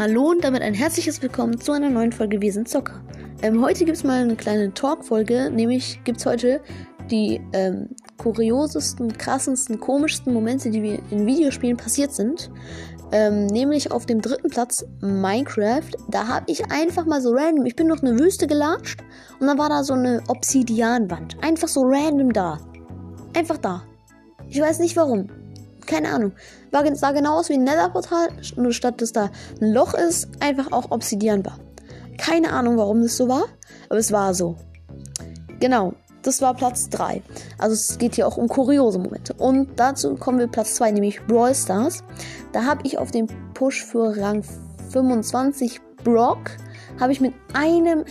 Hallo und damit ein herzliches Willkommen zu einer neuen Folge Wir sind Zocker. Ähm, heute gibt es mal eine kleine Talk-Folge, nämlich gibt es heute die ähm, kuriosesten, krassesten, komischsten Momente, die mir in Videospielen passiert sind. Ähm, nämlich auf dem dritten Platz Minecraft. Da habe ich einfach mal so random, ich bin durch eine Wüste gelatscht und dann war da so eine Obsidianwand. Einfach so random da. Einfach da. Ich weiß nicht warum keine Ahnung. War, sah genau aus wie ein Netherportal, nur statt dass da ein Loch ist, einfach auch Obsidian war. Keine Ahnung, warum das so war, aber es war so. Genau, das war Platz 3. Also es geht hier auch um kuriose Momente. Und dazu kommen wir Platz 2, nämlich Brawl Stars. Da habe ich auf dem Push für Rang 25 Brock, habe ich mit einem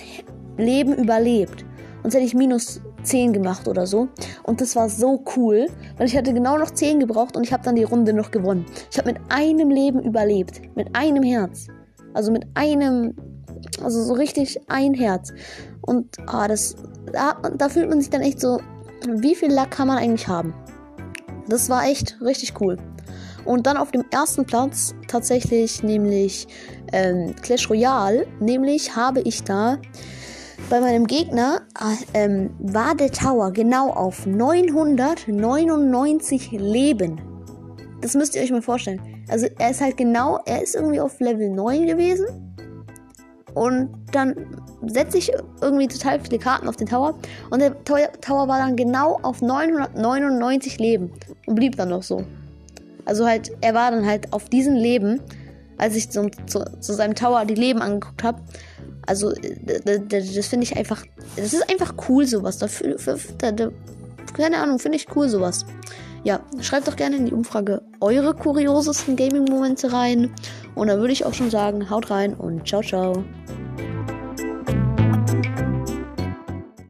Leben überlebt. Und hätte ich minus 10 gemacht oder so. Und das war so cool, weil ich hatte genau noch 10 gebraucht und ich habe dann die Runde noch gewonnen. Ich habe mit einem Leben überlebt. Mit einem Herz. Also mit einem, also so richtig ein Herz. Und ah, das, da, da fühlt man sich dann echt so, wie viel Lack kann man eigentlich haben? Das war echt richtig cool. Und dann auf dem ersten Platz tatsächlich nämlich ähm, Clash Royale. Nämlich habe ich da bei meinem Gegner äh, ähm, war der Tower genau auf 999 Leben. Das müsst ihr euch mal vorstellen. Also er ist halt genau, er ist irgendwie auf Level 9 gewesen. Und dann setze ich irgendwie total viele Karten auf den Tower. Und der Tower war dann genau auf 999 Leben. Und blieb dann noch so. Also halt, er war dann halt auf diesen Leben, als ich zu, zu, zu seinem Tower die Leben angeguckt habe, also, äh, das finde ich einfach. Das ist einfach cool, sowas. Dafür, für, da, da, keine Ahnung, finde ich cool, sowas. Ja, schreibt doch gerne in die Umfrage eure kuriosesten Gaming-Momente rein. Und dann würde ich auch schon sagen, haut rein und ciao, ciao.